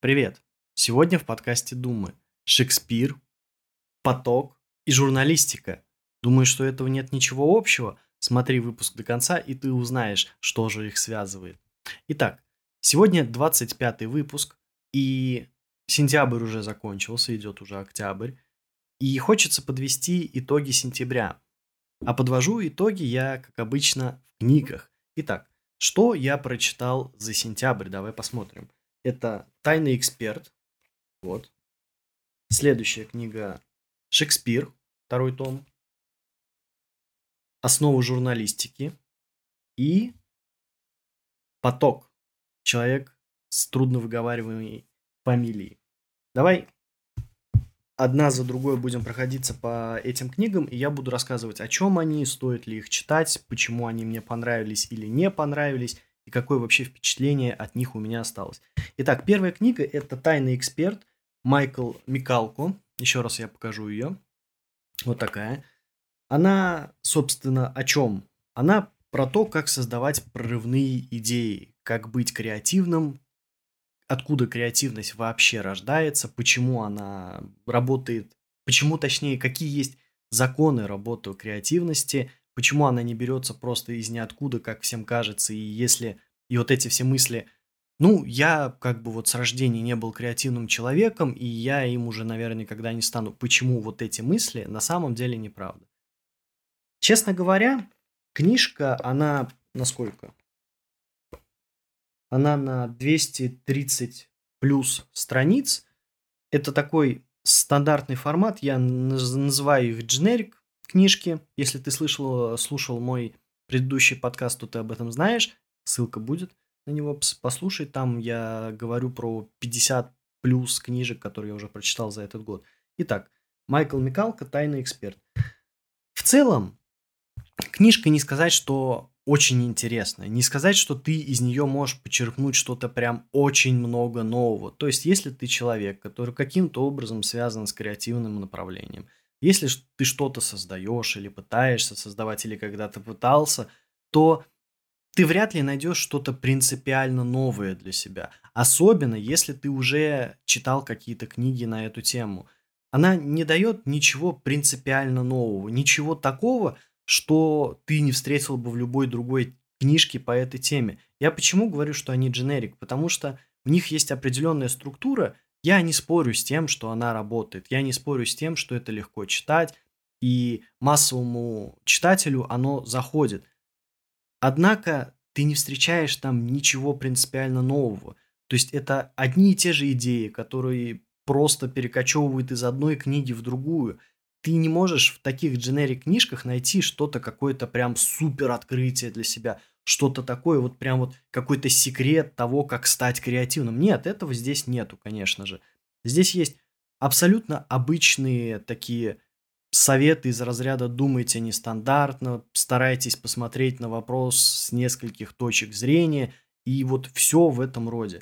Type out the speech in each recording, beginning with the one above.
Привет! Сегодня в подкасте Думы. Шекспир, поток и журналистика. Думаешь, что этого нет ничего общего? Смотри выпуск до конца, и ты узнаешь, что же их связывает. Итак, сегодня 25 выпуск, и сентябрь уже закончился, идет уже октябрь. И хочется подвести итоги сентября. А подвожу итоги я, как обычно, в книгах. Итак, что я прочитал за сентябрь? Давай посмотрим. Это «Тайный эксперт». Вот. Следующая книга «Шекспир», второй том. «Основы журналистики». И «Поток». Человек с трудновыговариваемой фамилией. Давай одна за другой будем проходиться по этим книгам, и я буду рассказывать, о чем они, стоит ли их читать, почему они мне понравились или не понравились, и какое вообще впечатление от них у меня осталось. Итак, первая книга – это «Тайный эксперт» Майкл Микалко. Еще раз я покажу ее. Вот такая. Она, собственно, о чем? Она про то, как создавать прорывные идеи, как быть креативным, откуда креативность вообще рождается, почему она работает, почему, точнее, какие есть законы работы креативности, почему она не берется просто из ниоткуда, как всем кажется, и если и вот эти все мысли, ну, я как бы вот с рождения не был креативным человеком, и я им уже, наверное, никогда не стану. Почему вот эти мысли на самом деле неправда? Честно говоря, книжка, она насколько? Она на 230 плюс страниц. Это такой стандартный формат. Я называю их дженерик книжки. Если ты слышал, слушал мой предыдущий подкаст, то ты об этом знаешь. Ссылка будет на него. Послушай, там я говорю про 50 плюс книжек, которые я уже прочитал за этот год. Итак, Майкл Микалко «Тайный эксперт». В целом, книжка не сказать, что очень интересная. Не сказать, что ты из нее можешь почерпнуть что-то прям очень много нового. То есть, если ты человек, который каким-то образом связан с креативным направлением, если ты что-то создаешь или пытаешься создавать, или когда-то пытался, то ты вряд ли найдешь что-то принципиально новое для себя. Особенно, если ты уже читал какие-то книги на эту тему. Она не дает ничего принципиально нового, ничего такого, что ты не встретил бы в любой другой книжке по этой теме. Я почему говорю, что они дженерик? Потому что в них есть определенная структура. Я не спорю с тем, что она работает. Я не спорю с тем, что это легко читать, и массовому читателю оно заходит. Однако ты не встречаешь там ничего принципиально нового. То есть это одни и те же идеи, которые просто перекочевывают из одной книги в другую ты не можешь в таких дженерик книжках найти что-то какое-то прям супер открытие для себя, что-то такое вот прям вот какой-то секрет того, как стать креативным. Нет, этого здесь нету, конечно же. Здесь есть абсолютно обычные такие советы из разряда «думайте нестандартно», старайтесь посмотреть на вопрос с нескольких точек зрения, и вот все в этом роде.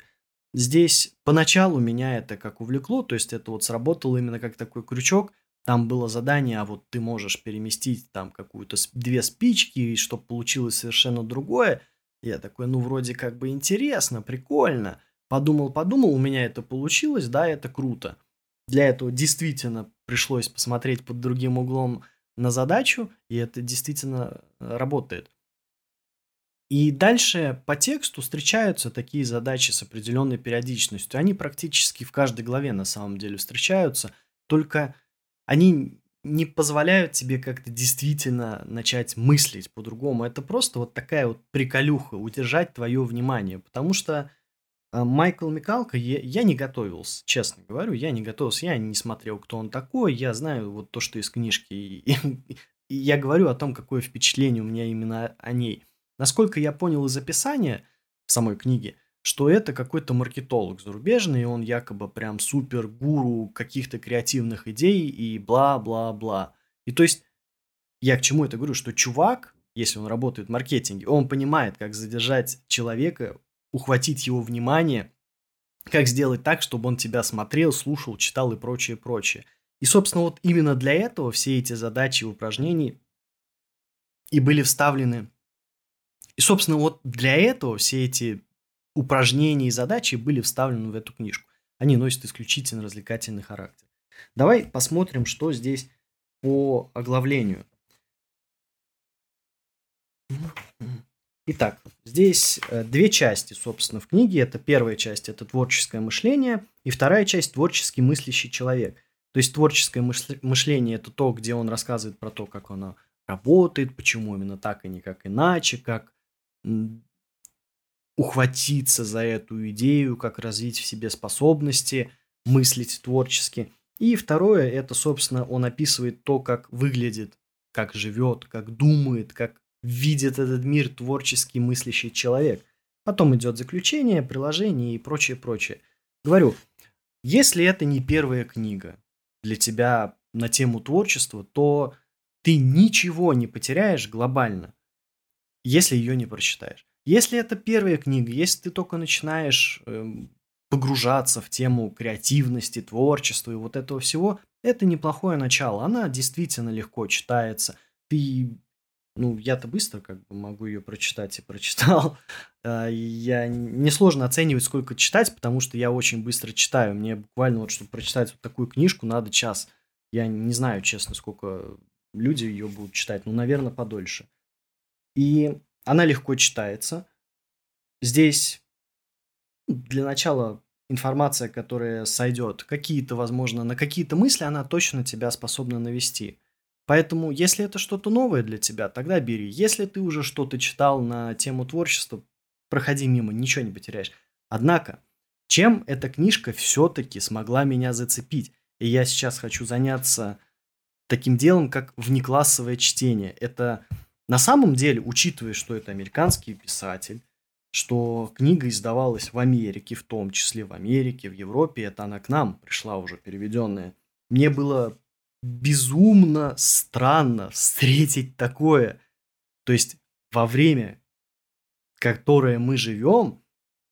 Здесь поначалу меня это как увлекло, то есть это вот сработало именно как такой крючок – там было задание, а вот ты можешь переместить там какую-то две спички, чтобы получилось совершенно другое. Я такой, ну, вроде как бы интересно, прикольно. Подумал, подумал, у меня это получилось, да, это круто. Для этого действительно пришлось посмотреть под другим углом на задачу, и это действительно э, работает. И дальше по тексту встречаются такие задачи с определенной периодичностью. Они практически в каждой главе на самом деле встречаются, только они не позволяют тебе как-то действительно начать мыслить по-другому. Это просто вот такая вот приколюха, удержать твое внимание. Потому что э, Майкл Микалко, я, я не готовился, честно говорю, я не готовился, я не смотрел, кто он такой, я знаю вот то, что из книжки, и, и, и я говорю о том, какое впечатление у меня именно о ней. Насколько я понял из описания в самой книге – что это какой-то маркетолог зарубежный, и он якобы прям супер гуру каких-то креативных идей и бла-бла-бла. И то есть я к чему это говорю, что чувак, если он работает в маркетинге, он понимает, как задержать человека, ухватить его внимание, как сделать так, чтобы он тебя смотрел, слушал, читал и прочее, прочее. И, собственно, вот именно для этого все эти задачи и упражнения и были вставлены. И, собственно, вот для этого все эти упражнения и задачи были вставлены в эту книжку. они носят исключительно развлекательный характер. Давай посмотрим, что здесь по оглавлению. Итак, здесь э, две части, собственно, в книге. Это первая часть – это творческое мышление, и вторая часть – творческий мыслящий человек. То есть творческое мышление – это то, где он рассказывает про то, как оно работает, почему именно так и никак иначе, как ухватиться за эту идею, как развить в себе способности мыслить творчески. И второе – это, собственно, он описывает то, как выглядит, как живет, как думает, как видит этот мир творческий мыслящий человек. Потом идет заключение, приложение и прочее, прочее. Говорю, если это не первая книга для тебя на тему творчества, то ты ничего не потеряешь глобально, если ее не прочитаешь. Если это первая книга, если ты только начинаешь э, погружаться в тему креативности, творчества и вот этого всего, это неплохое начало. Она действительно легко читается. Ты ну, я-то быстро как бы могу ее прочитать и прочитал. А, я несложно оценивать, сколько читать, потому что я очень быстро читаю. Мне буквально вот, чтобы прочитать вот такую книжку, надо час. Я не знаю, честно, сколько люди ее будут читать. Ну, наверное, подольше. И она легко читается. Здесь для начала информация, которая сойдет, какие-то, возможно, на какие-то мысли она точно тебя способна навести. Поэтому, если это что-то новое для тебя, тогда бери. Если ты уже что-то читал на тему творчества, проходи мимо, ничего не потеряешь. Однако, чем эта книжка все-таки смогла меня зацепить? И я сейчас хочу заняться таким делом, как внеклассовое чтение. Это на самом деле, учитывая, что это американский писатель, что книга издавалась в Америке, в том числе в Америке, в Европе, это она к нам пришла уже переведенная. Мне было безумно странно встретить такое. То есть во время, которое мы живем,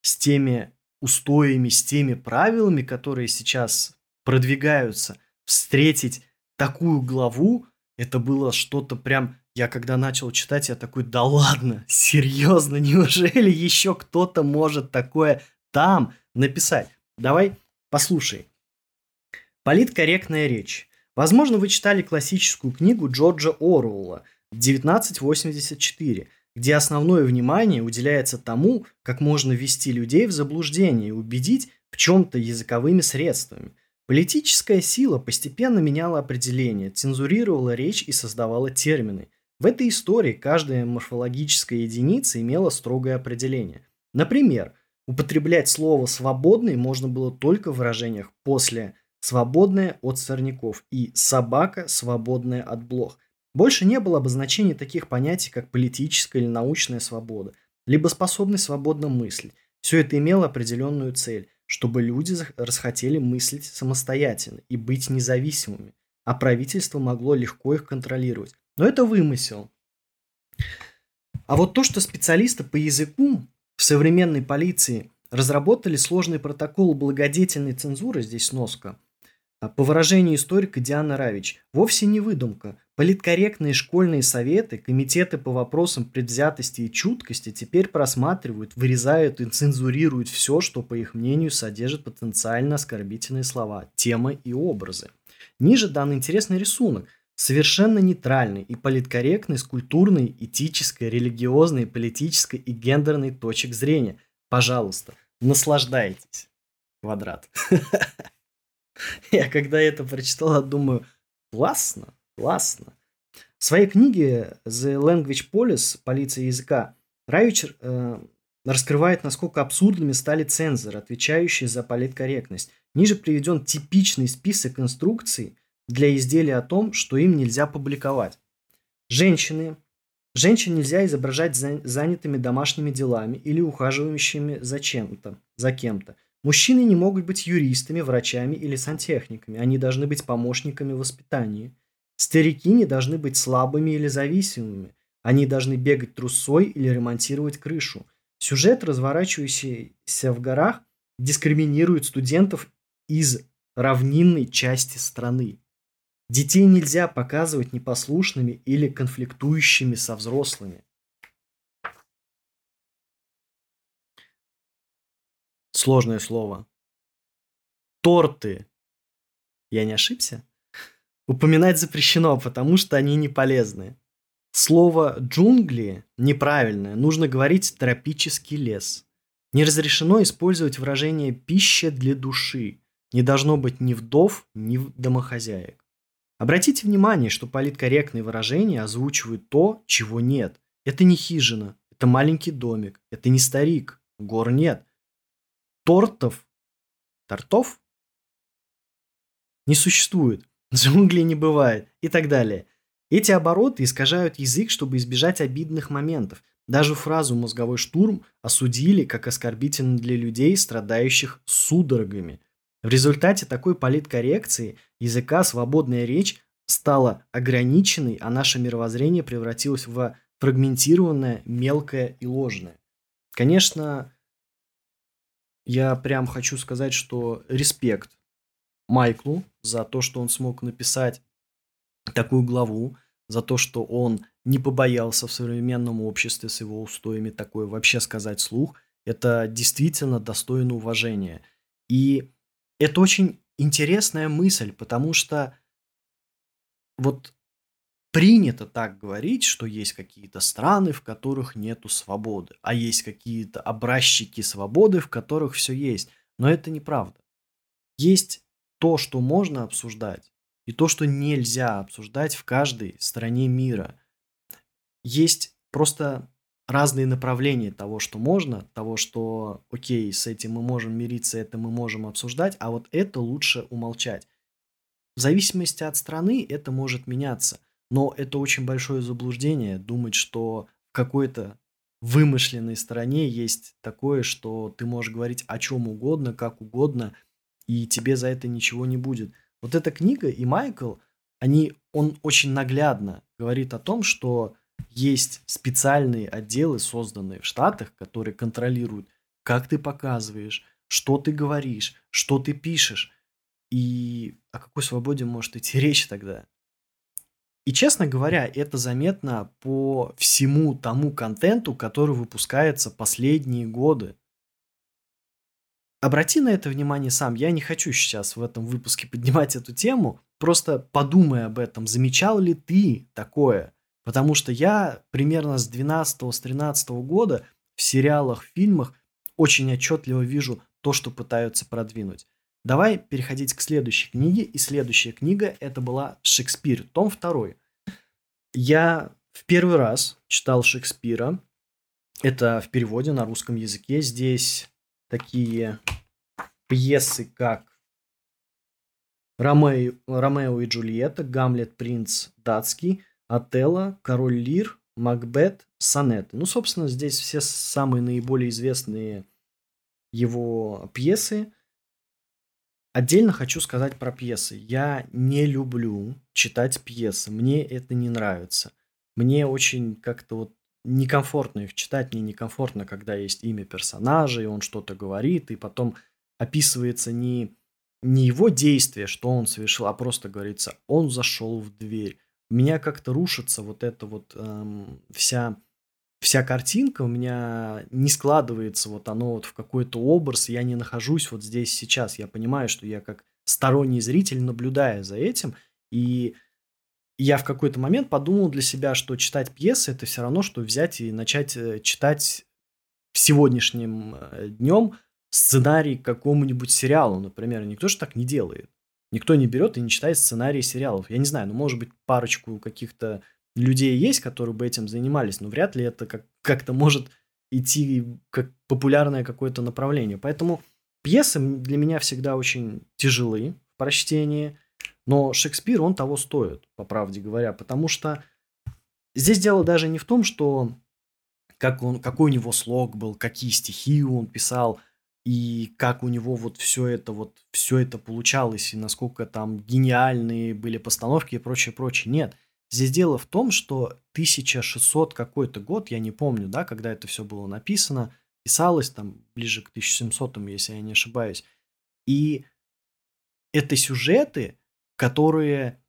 с теми устоями, с теми правилами, которые сейчас продвигаются, встретить такую главу, это было что-то прям... Я когда начал читать, я такой, да ладно, серьезно, неужели еще кто-то может такое там написать? Давай послушай. Политкорректная речь. Возможно, вы читали классическую книгу Джорджа Оруэлла «1984», где основное внимание уделяется тому, как можно ввести людей в заблуждение и убедить в чем-то языковыми средствами. Политическая сила постепенно меняла определение, цензурировала речь и создавала термины. В этой истории каждая морфологическая единица имела строгое определение. Например, употреблять слово «свободный» можно было только в выражениях после свободная от сорняков и собака, свободная от блох. Больше не было обозначений таких понятий, как политическая или научная свобода, либо способность свободно мыслить. Все это имело определенную цель, чтобы люди расхотели мыслить самостоятельно и быть независимыми, а правительство могло легко их контролировать. Но это вымысел. А вот то, что специалисты по языку в современной полиции разработали сложный протокол благодетельной цензуры, здесь сноска, а по выражению историка Дианы Равич, вовсе не выдумка. Политкорректные школьные советы, комитеты по вопросам предвзятости и чуткости теперь просматривают, вырезают и цензурируют все, что, по их мнению, содержит потенциально оскорбительные слова, темы и образы. Ниже дан интересный рисунок, совершенно нейтральный и политкорректный с культурной, этической, религиозной, политической и гендерной точек зрения. Пожалуйста, наслаждайтесь. Квадрат. Я когда это прочитал, думаю, классно, классно. В своей книге The Language Police «Полиция языка» Райвич э, раскрывает, насколько абсурдными стали цензоры, отвечающие за политкорректность. Ниже приведен типичный список инструкций для изделия о том, что им нельзя публиковать. Женщины. Женщин нельзя изображать занятыми домашними делами или ухаживающими за чем-то, за кем-то. Мужчины не могут быть юристами, врачами или сантехниками. Они должны быть помощниками в воспитании. Старики не должны быть слабыми или зависимыми. Они должны бегать трусой или ремонтировать крышу. Сюжет, разворачивающийся в горах, дискриминирует студентов из равнинной части страны. Детей нельзя показывать непослушными или конфликтующими со взрослыми. Сложное слово. торты, я не ошибся, упоминать запрещено, потому что они не полезны. Слово «джунгли» неправильное, нужно говорить «тропический лес». Не разрешено использовать выражение «пища для души». Не должно быть ни вдов, ни домохозяек. Обратите внимание, что политкорректные выражения озвучивают то, чего нет. Это не хижина, это маленький домик, это не старик, гор нет. Тортов, тортов не существует, джунглей не бывает и так далее. Эти обороты искажают язык, чтобы избежать обидных моментов. Даже фразу «мозговой штурм» осудили как оскорбительно для людей, страдающих судорогами. В результате такой политкоррекции языка свободная речь стала ограниченной, а наше мировоззрение превратилось в фрагментированное, мелкое и ложное. Конечно, я прям хочу сказать, что респект Майклу за то, что он смог написать такую главу, за то, что он не побоялся в современном обществе с его устоями такое вообще сказать слух, это действительно достойно уважения. И это очень интересная мысль, потому что вот принято так говорить, что есть какие-то страны, в которых нету свободы, а есть какие-то образчики свободы, в которых все есть. Но это неправда. Есть то, что можно обсуждать, и то, что нельзя обсуждать в каждой стране мира. Есть просто разные направления того, что можно, того, что, окей, с этим мы можем мириться, это мы можем обсуждать, а вот это лучше умолчать. В зависимости от страны это может меняться, но это очень большое заблуждение думать, что в какой-то вымышленной стране есть такое, что ты можешь говорить о чем угодно, как угодно, и тебе за это ничего не будет – вот эта книга и Майкл, они, он очень наглядно говорит о том, что есть специальные отделы, созданные в Штатах, которые контролируют, как ты показываешь, что ты говоришь, что ты пишешь. И о какой свободе может идти речь тогда? И, честно говоря, это заметно по всему тому контенту, который выпускается последние годы. Обрати на это внимание сам. Я не хочу сейчас в этом выпуске поднимать эту тему. Просто подумай об этом. Замечал ли ты такое? Потому что я примерно с 12 с 13 года в сериалах, в фильмах очень отчетливо вижу то, что пытаются продвинуть. Давай переходить к следующей книге. И следующая книга это была Шекспир, том 2. Я в первый раз читал Шекспира. Это в переводе на русском языке. Здесь такие пьесы, как Ромео, Ромео и Джульетта, Гамлет, Принц Датский, Отелло, Король Лир, Макбет, Сонеты. Ну, собственно, здесь все самые наиболее известные его пьесы. Отдельно хочу сказать про пьесы. Я не люблю читать пьесы. Мне это не нравится. Мне очень как-то вот некомфортно их читать. Мне некомфортно, когда есть имя персонажа, и он что-то говорит, и потом описывается не, не его действие, что он совершил, а просто говорится, он зашел в дверь. Меня как-то рушится вот эта вот эм, вся, вся картинка, у меня не складывается вот оно вот в какой-то образ, я не нахожусь вот здесь сейчас. Я понимаю, что я как сторонний зритель наблюдаю за этим, и я в какой-то момент подумал для себя, что читать пьесы это все равно, что взять и начать э, читать в сегодняшнем э, днем сценарий к какому-нибудь сериалу, например. Никто же так не делает. Никто не берет и не читает сценарии сериалов. Я не знаю, ну, может быть, парочку каких-то людей есть, которые бы этим занимались, но вряд ли это как- как-то может идти как популярное какое-то направление. Поэтому пьесы для меня всегда очень тяжелы в прочтении, но Шекспир, он того стоит, по правде говоря, потому что здесь дело даже не в том, что как он, какой у него слог был, какие стихи он писал – и как у него вот все это вот все это получалось и насколько там гениальные были постановки и прочее прочее. Нет здесь дело в том что 1600 какой-то год я не помню да когда это все было написано писалось там ближе к 1700 если я не ошибаюсь. И это сюжеты которые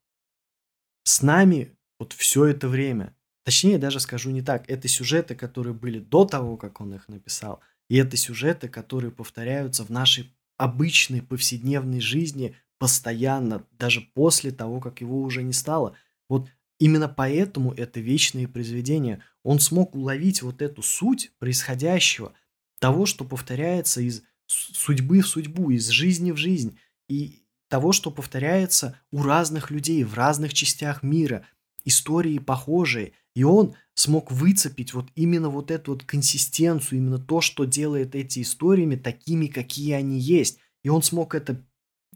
с нами вот все это время. Точнее даже скажу не так это сюжеты которые были до того как он их написал и это сюжеты, которые повторяются в нашей обычной повседневной жизни постоянно, даже после того, как его уже не стало. Вот именно поэтому это вечное произведение. Он смог уловить вот эту суть происходящего, того, что повторяется из судьбы в судьбу, из жизни в жизнь, и того, что повторяется у разных людей в разных частях мира, истории похожие, и он смог выцепить вот именно вот эту вот консистенцию, именно то, что делает эти историями такими, какие они есть. И он смог это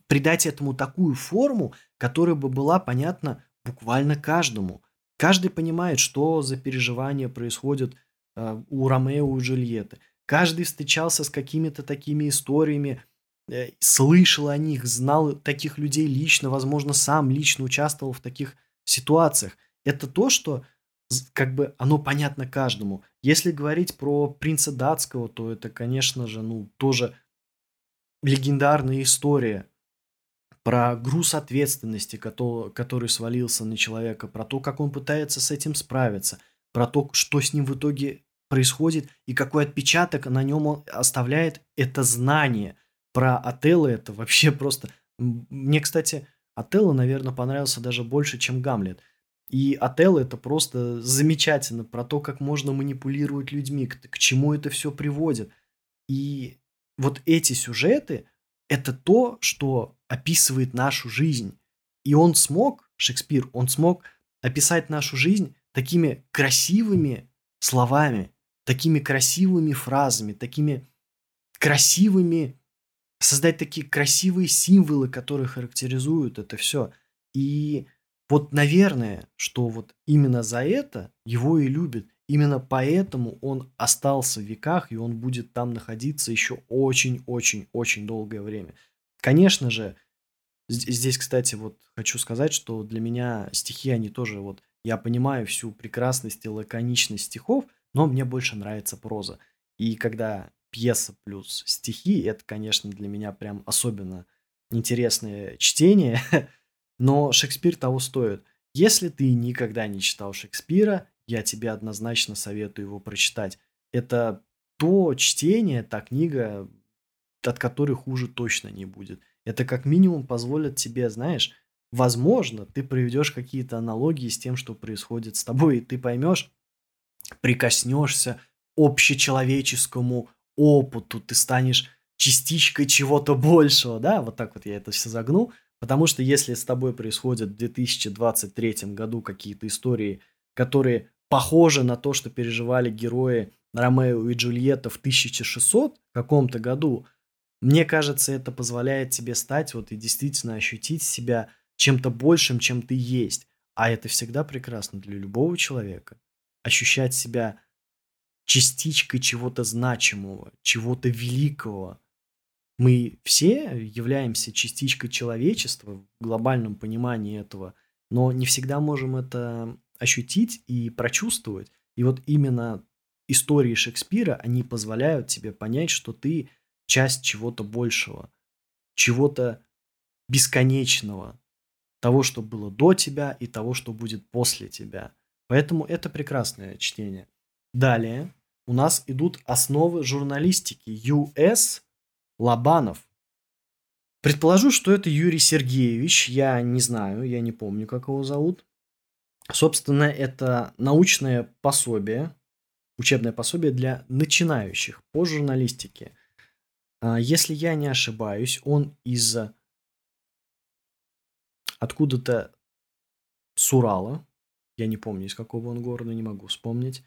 придать этому такую форму, которая бы была понятна буквально каждому. Каждый понимает, что за переживания происходят э, у Ромео и Джульетты. Каждый встречался с какими-то такими историями, э, слышал о них, знал таких людей лично, возможно, сам лично участвовал в таких ситуациях. Это то, что как бы оно понятно каждому. Если говорить про принца датского, то это, конечно же, ну, тоже легендарная история про груз ответственности, который, свалился на человека, про то, как он пытается с этим справиться, про то, что с ним в итоге происходит и какой отпечаток на нем он оставляет это знание. Про Отелло это вообще просто... Мне, кстати, Отелло, наверное, понравился даже больше, чем Гамлет. И Отелло это просто замечательно про то, как можно манипулировать людьми, к, к чему это все приводит. И вот эти сюжеты – это то, что описывает нашу жизнь. И он смог, Шекспир, он смог описать нашу жизнь такими красивыми словами, такими красивыми фразами, такими красивыми, создать такие красивые символы, которые характеризуют это все. И вот, наверное, что вот именно за это его и любят. Именно поэтому он остался в веках, и он будет там находиться еще очень-очень-очень долгое время. Конечно же, здесь, кстати, вот хочу сказать, что для меня стихи, они тоже вот, я понимаю всю прекрасность и лаконичность стихов, но мне больше нравится проза. И когда пьеса плюс стихи, это, конечно, для меня прям особенно интересное чтение, Но Шекспир того стоит. Если ты никогда не читал Шекспира, я тебе однозначно советую его прочитать. Это то чтение, та книга, от которой хуже точно не будет. Это как минимум позволит тебе, знаешь, возможно, ты проведешь какие-то аналогии с тем, что происходит с тобой, и ты поймешь, прикоснешься общечеловеческому опыту, ты станешь частичкой чего-то большего, да, вот так вот я это все загну, Потому что если с тобой происходят в 2023 году какие-то истории, которые похожи на то, что переживали герои Ромео и Джульетта в 1600 каком-то году, мне кажется, это позволяет тебе стать вот и действительно ощутить себя чем-то большим, чем ты есть. А это всегда прекрасно для любого человека. Ощущать себя частичкой чего-то значимого, чего-то великого, мы все являемся частичкой человечества в глобальном понимании этого, но не всегда можем это ощутить и прочувствовать. И вот именно истории Шекспира, они позволяют тебе понять, что ты часть чего-то большего, чего-то бесконечного, того, что было до тебя и того, что будет после тебя. Поэтому это прекрасное чтение. Далее у нас идут основы журналистики. US Лобанов. Предположу, что это Юрий Сергеевич. Я не знаю, я не помню, как его зовут. Собственно, это научное пособие, учебное пособие для начинающих по журналистике. А, если я не ошибаюсь, он из откуда-то с Урала. Я не помню, из какого он города, не могу вспомнить.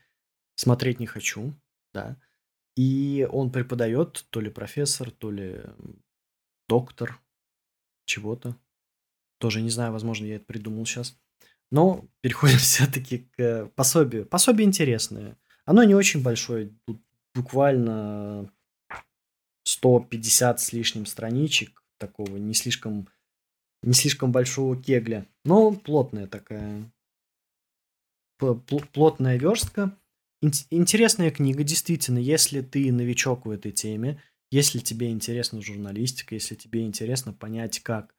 Смотреть не хочу, да. И он преподает, то ли профессор, то ли доктор чего-то. Тоже не знаю, возможно, я это придумал сейчас. Но переходим все-таки к пособию. Пособие интересное. Оно не очень большое. Тут буквально 150 с лишним страничек такого не слишком не слишком большого кегля, но плотная такая плотная верстка. Интересная книга, действительно, если ты новичок в этой теме, если тебе интересна журналистика, если тебе интересно понять, как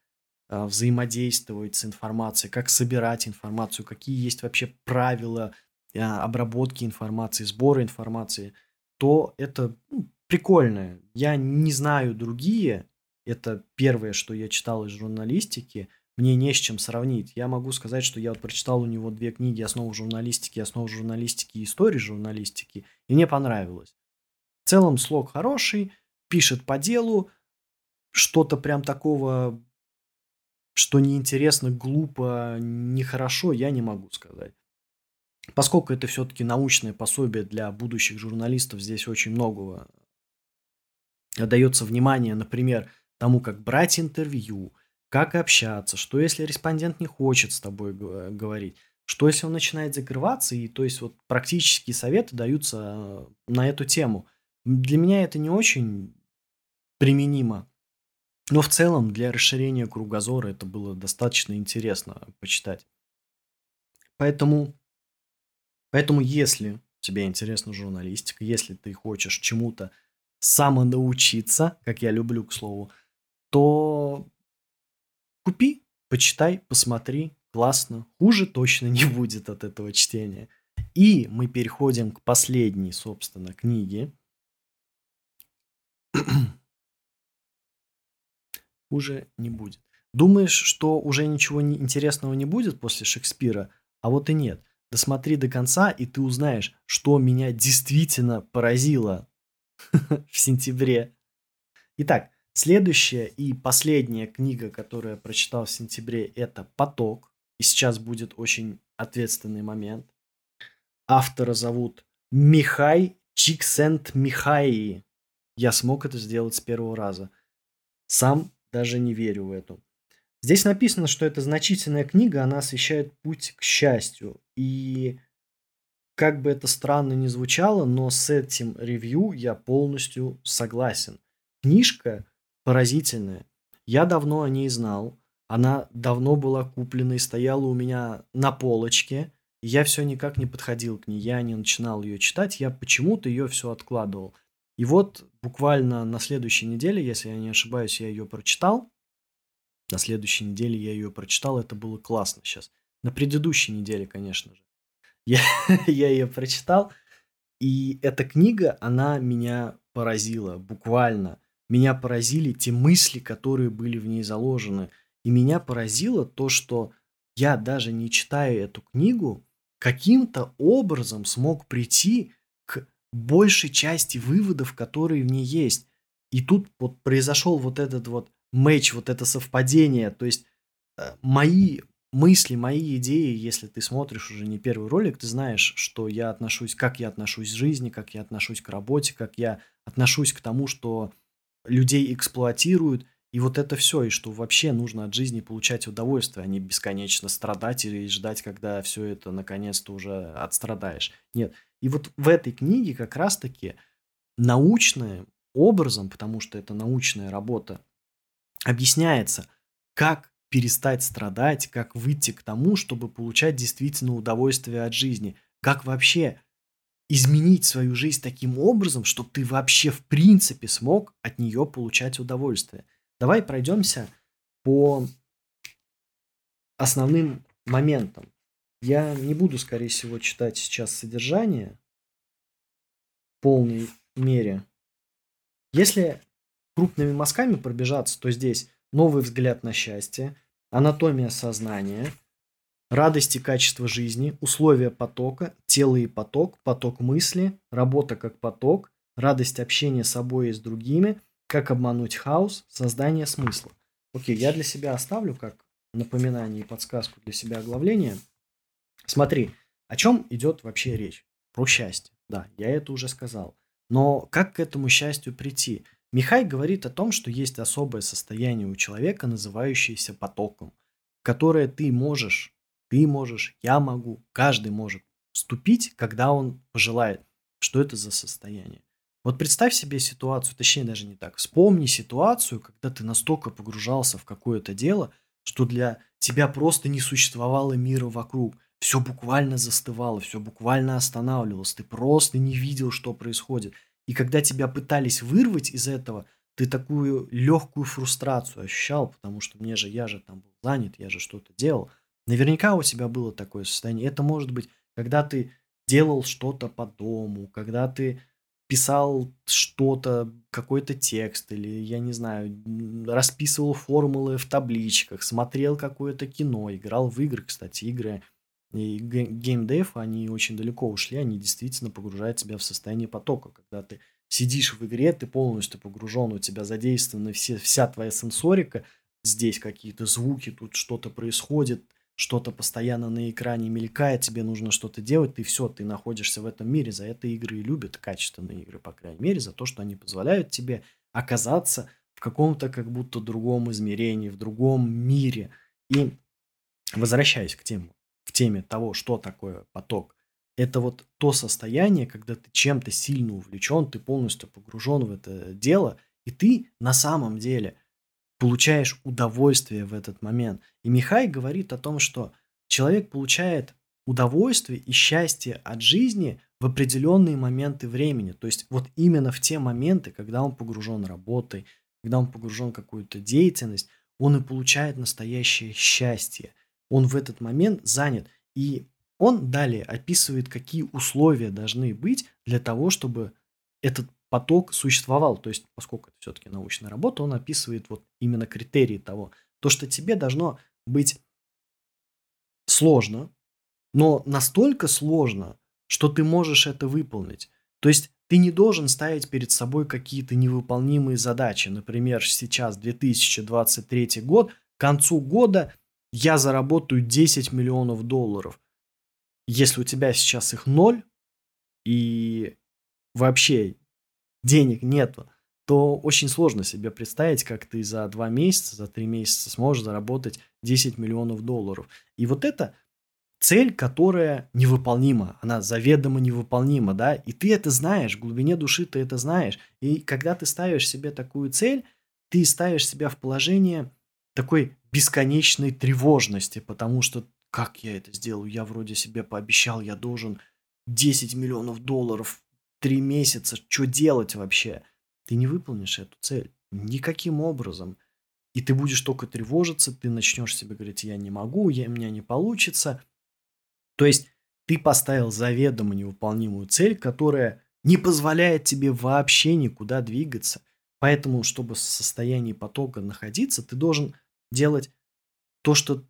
э, взаимодействовать с информацией, как собирать информацию, какие есть вообще правила э, обработки информации, сбора информации, то это ну, прикольно. Я не знаю другие Это первое, что я читал из журналистики. Мне не с чем сравнить. Я могу сказать, что я вот прочитал у него две книги «Основы журналистики», «Основы журналистики» и «Истории журналистики», и мне понравилось. В целом слог хороший, пишет по делу, что-то прям такого, что неинтересно, глупо, нехорошо, я не могу сказать. Поскольку это все-таки научное пособие для будущих журналистов, здесь очень многого дается внимание, например, тому, как брать интервью, как общаться, что если респондент не хочет с тобой говорить, что если он начинает закрываться, и то есть вот практические советы даются э, на эту тему. Для меня это не очень применимо, но в целом для расширения кругозора это было достаточно интересно почитать. Поэтому, поэтому если тебе интересна журналистика, если ты хочешь чему-то самонаучиться, как я люблю, к слову, то купи, почитай, посмотри, классно. Хуже точно не будет от этого чтения. И мы переходим к последней, собственно, книге. Хуже не будет. Думаешь, что уже ничего интересного не будет после Шекспира? А вот и нет. Досмотри до конца, и ты узнаешь, что меня действительно поразило в сентябре. Итак, следующая и последняя книга, которую я прочитал в сентябре, это «Поток». И сейчас будет очень ответственный момент. Автора зовут Михай Чиксент Михаи. Я смог это сделать с первого раза. Сам даже не верю в эту. Здесь написано, что это значительная книга, она освещает путь к счастью. И как бы это странно ни звучало, но с этим ревью я полностью согласен. Книжка поразительная. Я давно о ней знал. Она давно была куплена и стояла у меня на полочке. Я все никак не подходил к ней. Я не начинал ее читать. Я почему-то ее все откладывал. И вот буквально на следующей неделе, если я не ошибаюсь, я ее прочитал. На следующей неделе я ее прочитал. Это было классно сейчас. На предыдущей неделе, конечно же. Я, я ее прочитал, и эта книга, она меня поразила, буквально. Меня поразили те мысли, которые были в ней заложены. И меня поразило то, что я даже не читая эту книгу, каким-то образом смог прийти к большей части выводов, которые в ней есть. И тут вот произошел вот этот вот матч, вот это совпадение. То есть э, мои мысли, мои идеи, если ты смотришь уже не первый ролик, ты знаешь, что я отношусь, как я отношусь к жизни, как я отношусь к работе, как я отношусь к тому, что людей эксплуатируют, и вот это все, и что вообще нужно от жизни получать удовольствие, а не бесконечно страдать и ждать, когда все это наконец-то уже отстрадаешь. Нет. И вот в этой книге как раз-таки научным образом, потому что это научная работа, объясняется, как перестать страдать, как выйти к тому, чтобы получать действительно удовольствие от жизни, как вообще изменить свою жизнь таким образом, чтобы ты вообще в принципе смог от нее получать удовольствие. Давай пройдемся по основным моментам. Я не буду, скорее всего, читать сейчас содержание в полной мере. Если крупными мазками пробежаться, то здесь новый взгляд на счастье, анатомия сознания, радость и качество жизни, условия потока, тело и поток, поток мысли, работа как поток, радость общения с собой и с другими, как обмануть хаос, создание смысла. Окей, я для себя оставлю как напоминание и подсказку для себя оглавление. Смотри, о чем идет вообще речь? Про счастье. Да, я это уже сказал. Но как к этому счастью прийти? Михай говорит о том, что есть особое состояние у человека, называющееся потоком, которое ты можешь, ты можешь, я могу, каждый может вступить, когда он пожелает. Что это за состояние? Вот представь себе ситуацию, точнее даже не так. Вспомни ситуацию, когда ты настолько погружался в какое-то дело, что для тебя просто не существовало мира вокруг. Все буквально застывало, все буквально останавливалось. Ты просто не видел, что происходит. И когда тебя пытались вырвать из этого, ты такую легкую фрустрацию ощущал, потому что мне же, я же там был занят, я же что-то делал. Наверняка у тебя было такое состояние. Это может быть, когда ты делал что-то по дому, когда ты писал что-то, какой-то текст, или, я не знаю, расписывал формулы в табличках, смотрел какое-то кино, играл в игры, кстати, игры и геймдев, они очень далеко ушли, они действительно погружают тебя в состояние потока. Когда ты сидишь в игре, ты полностью погружен, у тебя задействована все, вся твоя сенсорика, здесь какие-то звуки, тут что-то происходит, что-то постоянно на экране мелькает, тебе нужно что-то делать, ты все, ты находишься в этом мире. За это игры и любят, качественные игры, по крайней мере, за то, что они позволяют тебе оказаться в каком-то как будто другом измерении, в другом мире. И возвращаясь к теме, в теме того, что такое поток, это вот то состояние, когда ты чем-то сильно увлечен, ты полностью погружен в это дело, и ты на самом деле – получаешь удовольствие в этот момент. И Михай говорит о том, что человек получает удовольствие и счастье от жизни в определенные моменты времени. То есть вот именно в те моменты, когда он погружен работой, когда он погружен в какую-то деятельность, он и получает настоящее счастье. Он в этот момент занят. И он далее описывает, какие условия должны быть для того, чтобы этот поток существовал. То есть, поскольку это все-таки научная работа, он описывает вот именно критерии того, то, что тебе должно быть сложно, но настолько сложно, что ты можешь это выполнить. То есть ты не должен ставить перед собой какие-то невыполнимые задачи. Например, сейчас 2023 год, к концу года я заработаю 10 миллионов долларов. Если у тебя сейчас их ноль, и вообще денег нету, то очень сложно себе представить, как ты за два месяца, за три месяца сможешь заработать 10 миллионов долларов. И вот это цель, которая невыполнима, она заведомо невыполнима, да, и ты это знаешь, в глубине души ты это знаешь. И когда ты ставишь себе такую цель, ты ставишь себя в положение такой бесконечной тревожности, потому что как я это сделаю? Я вроде себе пообещал, я должен 10 миллионов долларов три месяца, что делать вообще? Ты не выполнишь эту цель никаким образом. И ты будешь только тревожиться, ты начнешь себе говорить, я не могу, я, у меня не получится. То есть ты поставил заведомо невыполнимую цель, которая не позволяет тебе вообще никуда двигаться. Поэтому, чтобы в состоянии потока находиться, ты должен делать то, что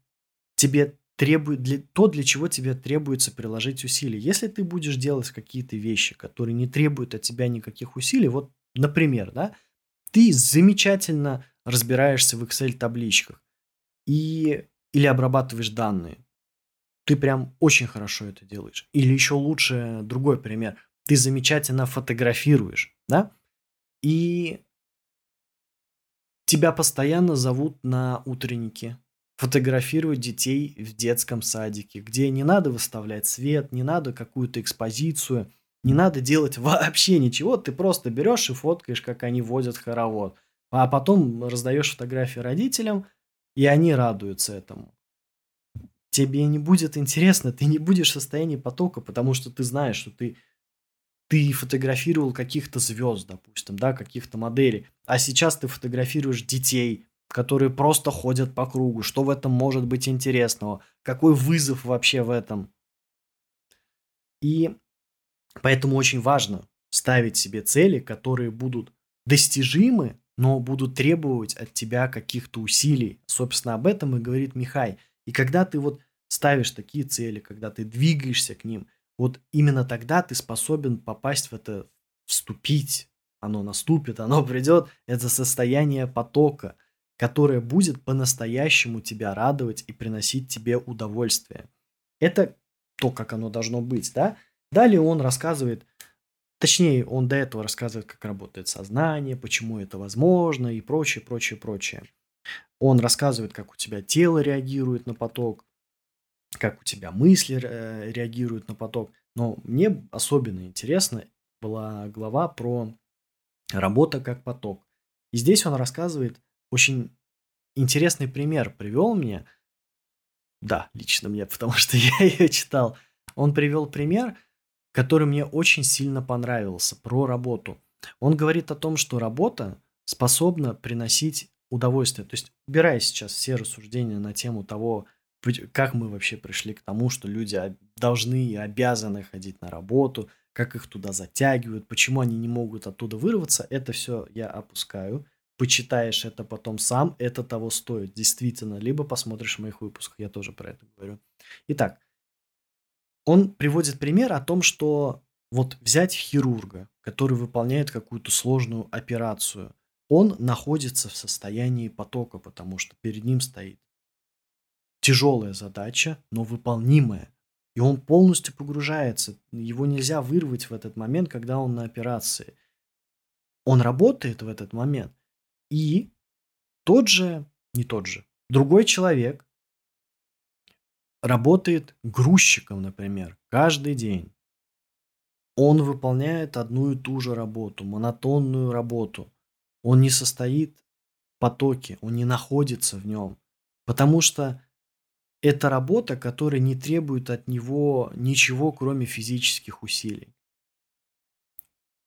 тебе требует для, то, для чего тебе требуется приложить усилия. Если ты будешь делать какие-то вещи, которые не требуют от тебя никаких усилий, вот, например, да, ты замечательно разбираешься в Excel табличках и или обрабатываешь данные. Ты прям очень хорошо это делаешь. Или еще лучше другой пример. Ты замечательно фотографируешь, да? И тебя постоянно зовут на утренники, фотографировать детей в детском садике, где не надо выставлять свет, не надо какую-то экспозицию, не надо делать вообще ничего, ты просто берешь и фоткаешь, как они водят хоровод, а потом раздаешь фотографии родителям, и они радуются этому. Тебе не будет интересно, ты не будешь в состоянии потока, потому что ты знаешь, что ты ты фотографировал каких-то звезд, допустим, да, каких-то моделей, а сейчас ты фотографируешь детей, которые просто ходят по кругу. Что в этом может быть интересного? Какой вызов вообще в этом? И поэтому очень важно ставить себе цели, которые будут достижимы, но будут требовать от тебя каких-то усилий. Собственно, об этом и говорит Михай. И когда ты вот ставишь такие цели, когда ты двигаешься к ним, вот именно тогда ты способен попасть в это, вступить, оно наступит, оно придет, это состояние потока – которое будет по-настоящему тебя радовать и приносить тебе удовольствие. Это то, как оно должно быть, да? Далее он рассказывает, точнее, он до этого рассказывает, как работает сознание, почему это возможно и прочее, прочее, прочее. Он рассказывает, как у тебя тело реагирует на поток, как у тебя мысли э, реагируют на поток. Но мне особенно интересно была глава про работа как поток. И здесь он рассказывает очень интересный пример привел мне. Да, лично мне, потому что я ее читал. Он привел пример, который мне очень сильно понравился, про работу. Он говорит о том, что работа способна приносить удовольствие. То есть, убирая сейчас все рассуждения на тему того, как мы вообще пришли к тому, что люди должны и обязаны ходить на работу, как их туда затягивают, почему они не могут оттуда вырваться, это все я опускаю. Почитаешь это потом сам, это того стоит, действительно. Либо посмотришь в моих выпусках, я тоже про это говорю. Итак, он приводит пример о том, что вот взять хирурга, который выполняет какую-то сложную операцию, он находится в состоянии потока, потому что перед ним стоит тяжелая задача, но выполнимая. И он полностью погружается. Его нельзя вырвать в этот момент, когда он на операции. Он работает в этот момент. И тот же, не тот же, другой человек работает грузчиком, например, каждый день. Он выполняет одну и ту же работу, монотонную работу. Он не состоит в потоке, он не находится в нем. Потому что это работа, которая не требует от него ничего, кроме физических усилий.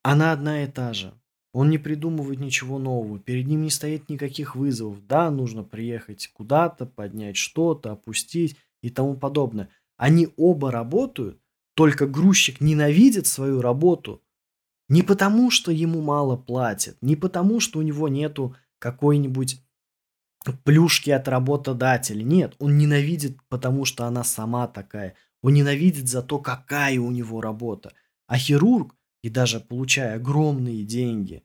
Она одна и та же. Он не придумывает ничего нового, перед ним не стоит никаких вызовов. Да, нужно приехать куда-то, поднять что-то, опустить и тому подобное. Они оба работают, только грузчик ненавидит свою работу не потому, что ему мало платят, не потому, что у него нету какой-нибудь плюшки от работодателя. Нет, он ненавидит, потому что она сама такая. Он ненавидит за то, какая у него работа. А хирург, и даже получая огромные деньги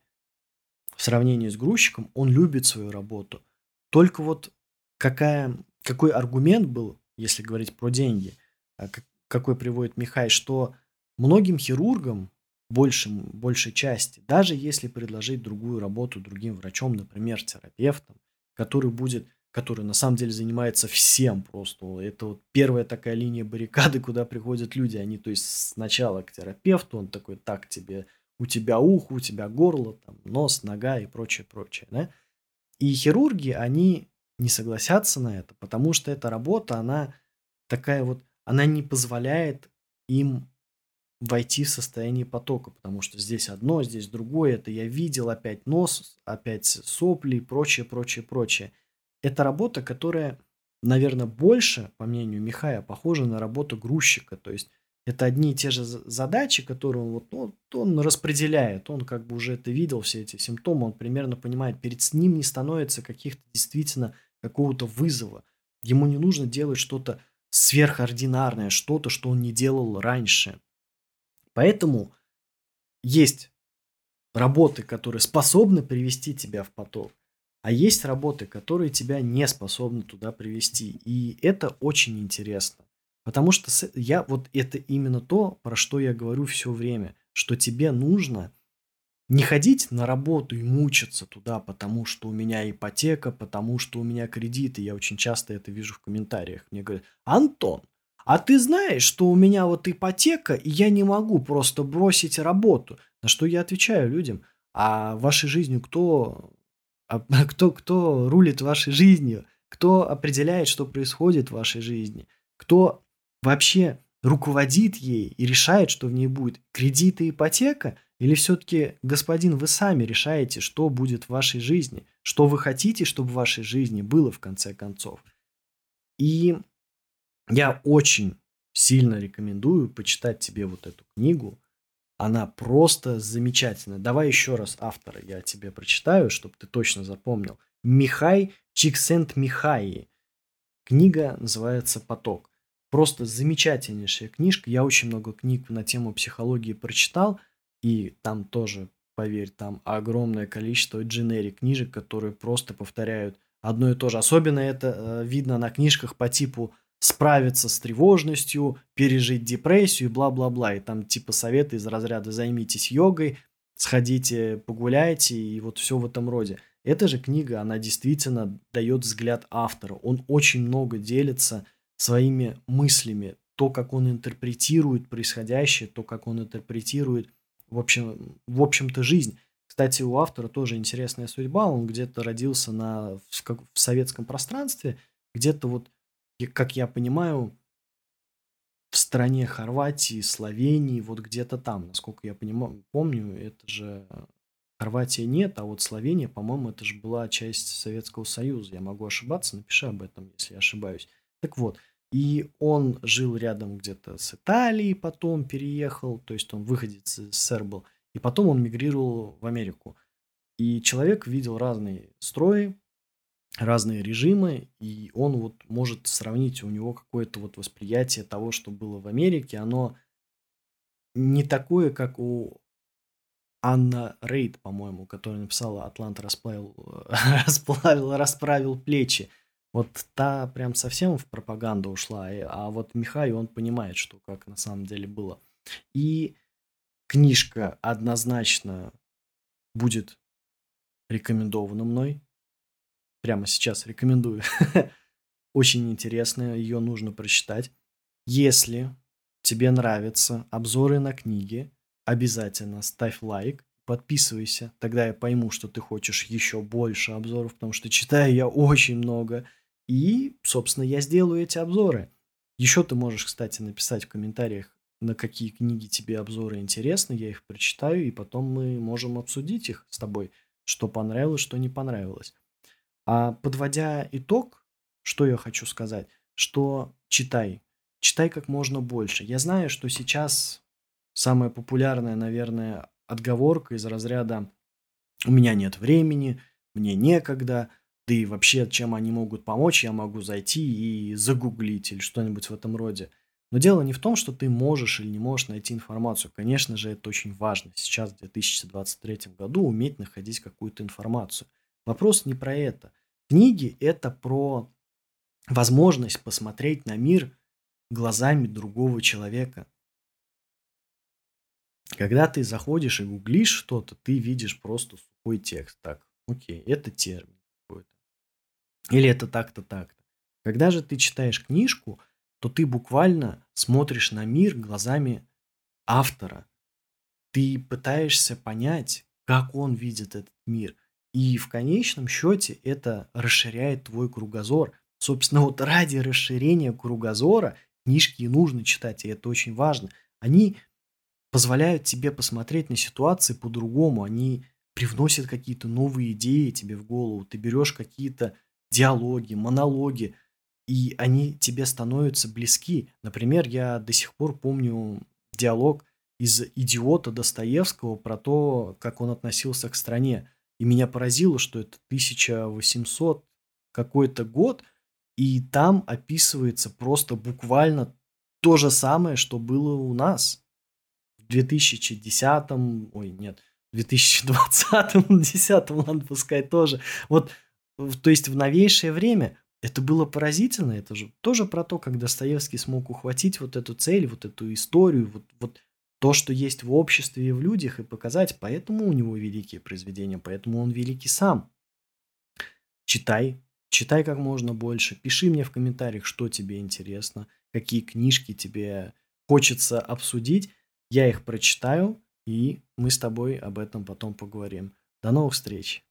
в сравнении с грузчиком, он любит свою работу. Только вот какая, какой аргумент был, если говорить про деньги, а какой приводит Михай, что многим хирургам, большим, большей части, даже если предложить другую работу другим врачом, например, терапевтом, который будет, который на самом деле занимается всем просто. Это вот первая такая линия баррикады, куда приходят люди. Они, то есть, сначала к терапевту, он такой, так, тебе, у тебя ухо, у тебя горло, там, нос, нога и прочее, прочее, да? И хирурги, они не согласятся на это, потому что эта работа, она такая вот, она не позволяет им войти в состояние потока, потому что здесь одно, здесь другое, это я видел, опять нос, опять сопли и прочее, прочее, прочее. Это работа, которая, наверное, больше, по мнению Михая, похожа на работу грузчика, то есть это одни и те же задачи, которые он, вот, ну, он распределяет, он как бы уже это видел, все эти симптомы, он примерно понимает, перед ним не становится каких-то действительно какого-то вызова. Ему не нужно делать что-то сверхординарное, что-то, что он не делал раньше. Поэтому есть работы, которые способны привести тебя в поток, а есть работы, которые тебя не способны туда привести. И это очень интересно. Потому что я вот это именно то, про что я говорю все время, что тебе нужно не ходить на работу и мучиться туда, потому что у меня ипотека, потому что у меня кредиты. Я очень часто это вижу в комментариях. Мне говорят, Антон, а ты знаешь, что у меня вот ипотека, и я не могу просто бросить работу. На что я отвечаю людям, а вашей жизнью кто, а, кто, кто рулит вашей жизнью? Кто определяет, что происходит в вашей жизни? Кто вообще руководит ей и решает, что в ней будет? Кредит и ипотека? Или все-таки, господин, вы сами решаете, что будет в вашей жизни? Что вы хотите, чтобы в вашей жизни было в конце концов? И я очень сильно рекомендую почитать тебе вот эту книгу. Она просто замечательная. Давай еще раз автора я тебе прочитаю, чтобы ты точно запомнил. Михай Чиксент Михаи. Книга называется «Поток». Просто замечательнейшая книжка. Я очень много книг на тему психологии прочитал. И там тоже, поверь, там огромное количество дженерик книжек, которые просто повторяют одно и то же. Особенно это э, видно на книжках по типу справиться с тревожностью, пережить депрессию и бла-бла-бла. И там типа советы из разряда «займитесь йогой», «сходите, погуляйте» и вот все в этом роде. Эта же книга, она действительно дает взгляд автора. Он очень много делится своими мыслями, то, как он интерпретирует происходящее, то, как он интерпретирует, в, общем, в общем-то, жизнь. Кстати, у автора тоже интересная судьба. Он где-то родился на, в, в советском пространстве, где-то вот как я понимаю, в стране Хорватии, Словении, вот где-то там, насколько я понимаю, помню, это же Хорватия нет, а вот Словения, по-моему, это же была часть Советского Союза. Я могу ошибаться, напиши об этом, если я ошибаюсь. Так вот, И он жил рядом где-то с Италией, потом переехал, то есть он выходец из СССР был, и потом он мигрировал в Америку. И человек видел разные строи, разные режимы, и он вот может сравнить, у него какое-то вот восприятие того, что было в Америке, оно не такое, как у Анна Рейд, по-моему, которая написала «Атлант расплавил, расплавил, расправил плечи». Вот та прям совсем в пропаганду ушла, а вот Михай, он понимает, что как на самом деле было. И книжка однозначно будет рекомендована мной. Прямо сейчас рекомендую. Очень интересная, ее нужно прочитать. Если тебе нравятся обзоры на книги, обязательно ставь лайк, подписывайся. Тогда я пойму, что ты хочешь еще больше обзоров, потому что читаю я очень много. И, собственно, я сделаю эти обзоры. Еще ты можешь, кстати, написать в комментариях, на какие книги тебе обзоры интересны, я их прочитаю, и потом мы можем обсудить их с тобой, что понравилось, что не понравилось. А подводя итог, что я хочу сказать, что читай, читай как можно больше. Я знаю, что сейчас самая популярная, наверное, отговорка из разряда «у меня нет времени», «мне некогда», да и вообще, чем они могут помочь, я могу зайти и загуглить или что-нибудь в этом роде. Но дело не в том, что ты можешь или не можешь найти информацию. Конечно же, это очень важно сейчас, в 2023 году, уметь находить какую-то информацию. Вопрос не про это. Книги – это про возможность посмотреть на мир глазами другого человека. Когда ты заходишь и гуглишь что-то, ты видишь просто сухой текст. Так, окей, это термин. Или это так-то, так-то. Когда же ты читаешь книжку, то ты буквально смотришь на мир глазами автора. Ты пытаешься понять, как он видит этот мир. И в конечном счете это расширяет твой кругозор. Собственно, вот ради расширения кругозора книжки и нужно читать, и это очень важно. Они позволяют тебе посмотреть на ситуации по-другому, они привносят какие-то новые идеи тебе в голову, ты берешь какие-то диалоги, монологи, и они тебе становятся близки. Например, я до сих пор помню диалог из «Идиота» Достоевского про то, как он относился к стране. И меня поразило, что это 1800 какой-то год, и там описывается просто буквально то же самое, что было у нас в 2010, ой, нет, в 2020, 2010, ладно, пускай тоже. Вот, то есть в новейшее время это было поразительно, это же тоже про то, как Достоевский смог ухватить вот эту цель, вот эту историю, вот, вот то, что есть в обществе и в людях, и показать. Поэтому у него великие произведения, поэтому он великий сам. Читай, читай как можно больше, пиши мне в комментариях, что тебе интересно, какие книжки тебе хочется обсудить. Я их прочитаю, и мы с тобой об этом потом поговорим. До новых встреч!